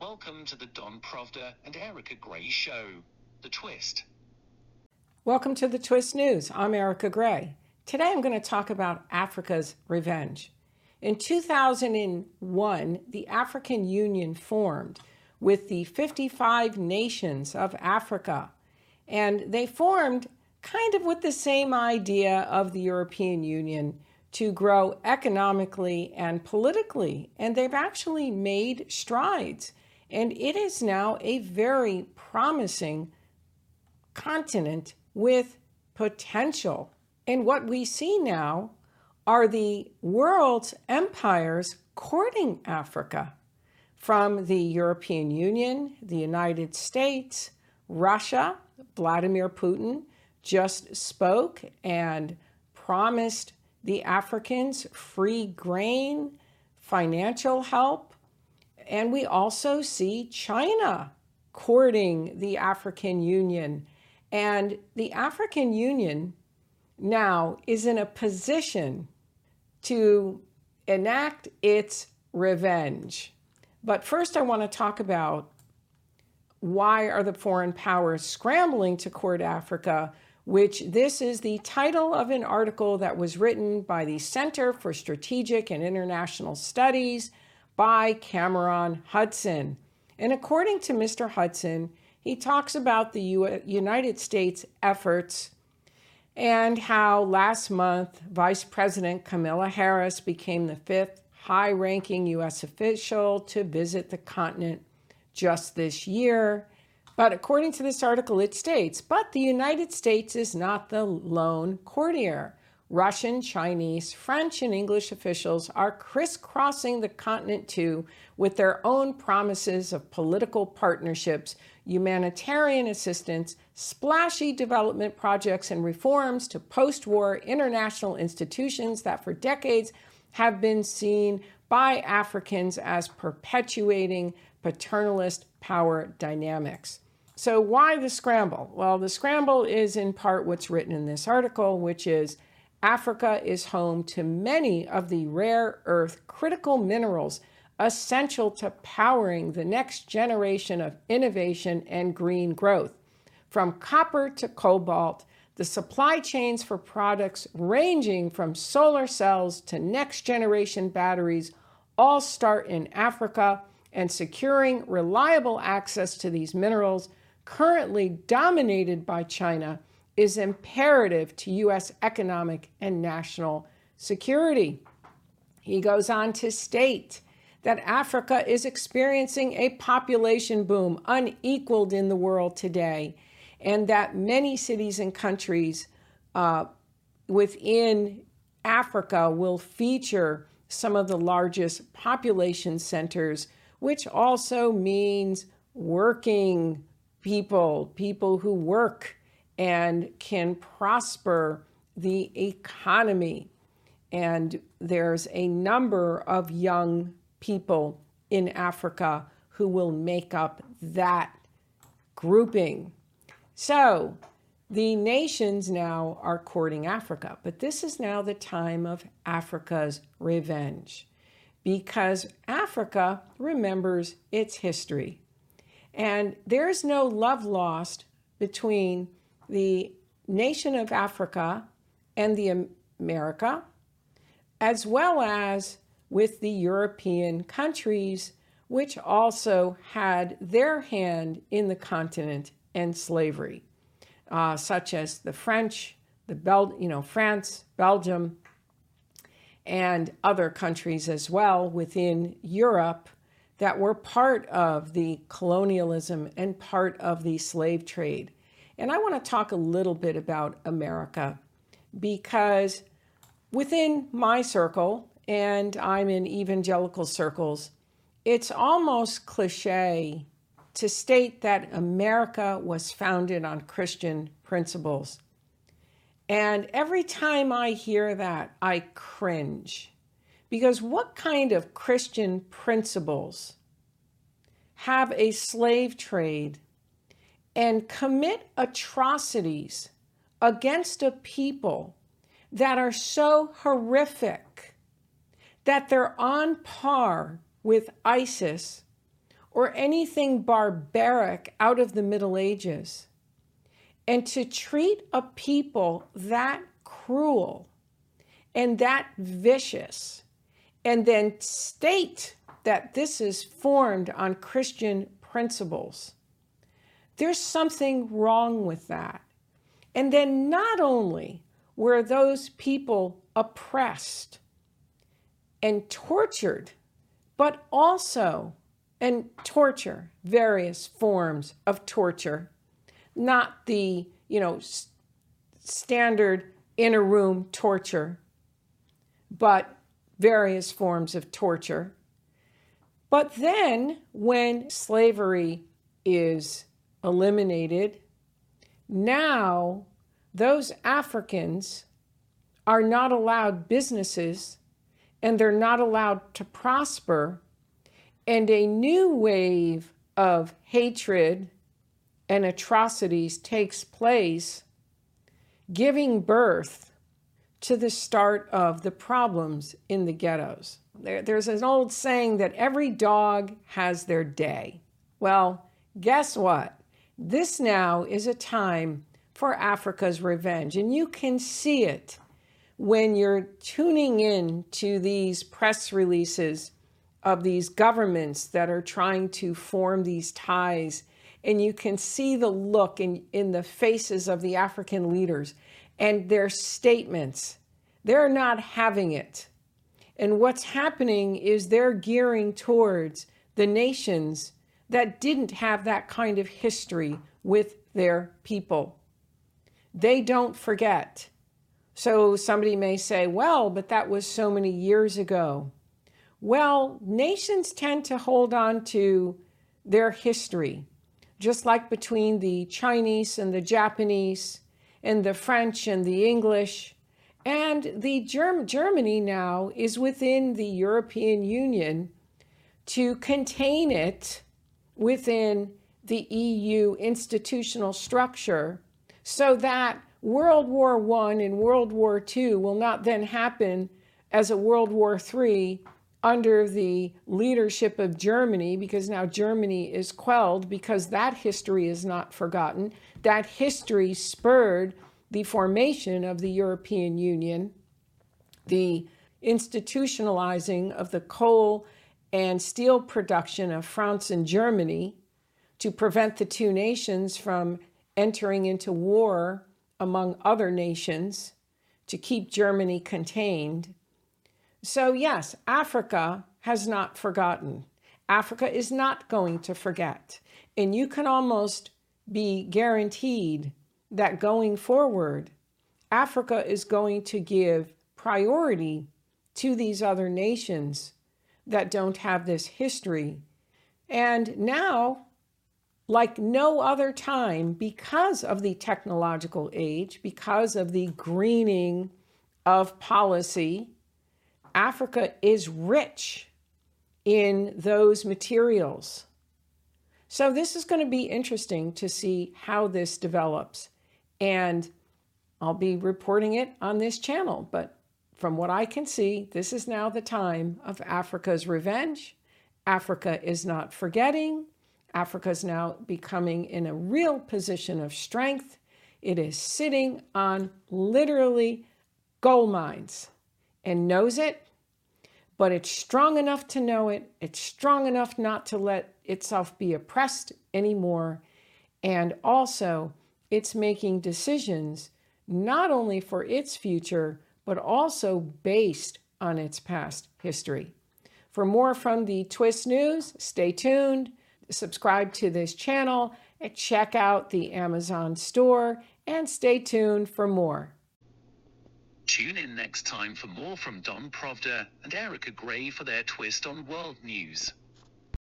Welcome to the Don Provda and Erika Grey Show. The Twist. Welcome to the Twist News. I'm Erika Grey. Today I'm going to talk about Africa's revenge. In 2001, the African Union formed with the 55 nations of Africa, and they formed kind of with the same idea of the European Union to grow economically and politically. And they've actually made strides. And it is now a very promising continent with potential. And what we see now are the world's empires courting Africa from the European Union, the United States, Russia. Vladimir Putin just spoke and promised the Africans free grain, financial help, and we also see China courting the African Union. And the African Union now is in a position to enact its revenge. But first, I want to talk about why are the foreign powers scrambling to court Africa, which this is the title of an article that was written by the Center for Strategic and International Studies by Cameron Hudson. And according to Mr. Hudson, he talks about the U- United States efforts and how last month Vice President Kamala Harris became the fifth high ranking U.S. official to visit the continent just this year. But according to this article, it states, but the United States is not the lone courtier. Russian, Chinese, French, and English officials are crisscrossing the continent too with their own promises of political partnerships, humanitarian assistance, splashy development projects, and reforms to post war international institutions that for decades have been seen by Africans as perpetuating paternalist power dynamics. So, why the scramble? Well, the scramble is in part what's written in this article, which is Africa is home to many of the rare earth critical minerals essential to powering the next generation of innovation and green growth. From copper to cobalt, the supply chains for products ranging from solar cells to next generation batteries all start in Africa, and securing reliable access to these minerals, currently dominated by China, is imperative to U.S. economic and national security. He goes on to state that Africa is experiencing a population boom unequaled in the world today, and that many cities and countries uh, within Africa will feature some of the largest population centers, which also means working people, people who work and can prosper the economy. And there's a number of young people in Africa who will make up that grouping. So the nations now are courting Africa, but this is now the time of Africa's revenge because Africa remembers its history. And there's no love lost between the nation of Africa and the America, as well as with the European countries, which also had their hand in the continent and slavery, uh, such as the French, the Bel- you know, France, Belgium, and other countries as well within Europe that were part of the colonialism and part of the slave trade. And I want to talk a little bit about America because within my circle, and I'm in evangelical circles, it's almost cliche to state that America was founded on Christian principles. And every time I hear that, I cringe. Because what kind of Christian principles have a slave trade and commit atrocities against a people that are so horrific that they're on par with ISIS or anything barbaric out of the Middle Ages. And to treat a people that cruel and that vicious, and then state that this is formed on Christian principles. There's something wrong with that. And then not only were those people oppressed and tortured, but also, and torture, various forms of torture, not the, you know, s- standard inner room torture, but various forms of torture. But then, when slavery is eliminated, now those Africans are not allowed businesses and they're not allowed to prosper. And a new wave of hatred and atrocities takes place, giving birth to the start of the problems in the ghettos. There, there's an old saying that every dog has their day. Well, guess what? This now is a time for Africa's revenge, and you can see it when you're tuning in to these press releases of these governments that are trying to form these ties, and you can see the look in, in the faces of the African leaders and their statements. They're not having it. And what's happening is they're gearing towards the nations that didn't have that kind of history with their people. They don't forget. So somebody may say, well, but that was so many years ago. Well, nations tend to hold on to their history, just like between the Chinese and the Japanese, and the French and the English. And the Germ- Germany now is within the European Union to contain it within the EU institutional structure so that World War I and World War II will not then happen as a World War III under the leadership of Germany, because now Germany is quelled, because that history is not forgotten. That history spurred the formation of the European Union, the institutionalizing of the coal and steel production of France and Germany to prevent the two nations from entering into war among other nations to keep Germany contained. So, yes, Africa has not forgotten. Africa is not going to forget. And you can almost be guaranteed that going forward, Africa is going to give priority to these other nations that don't have this history. And now like no other time because of the technological age, because of the greening of policy, Africa is rich in those materials. So, this is going to be interesting to see how this develops. And I'll be reporting it on this channel. But from what I can see, this is now the time of Africa's revenge. Africa is not forgetting. Africa is now becoming in a real position of strength. It is sitting on literally gold mines and knows it, but it's strong enough to know it. It's strong enough not to let itself be oppressed anymore. And also, it's making decisions not only for its future, but also based on its past history. For more from the Twist News, stay tuned subscribe to this channel, check out the Amazon store, and stay tuned for more. Tune in next time for more from Don Provda and Erika Grey for their twist on world news.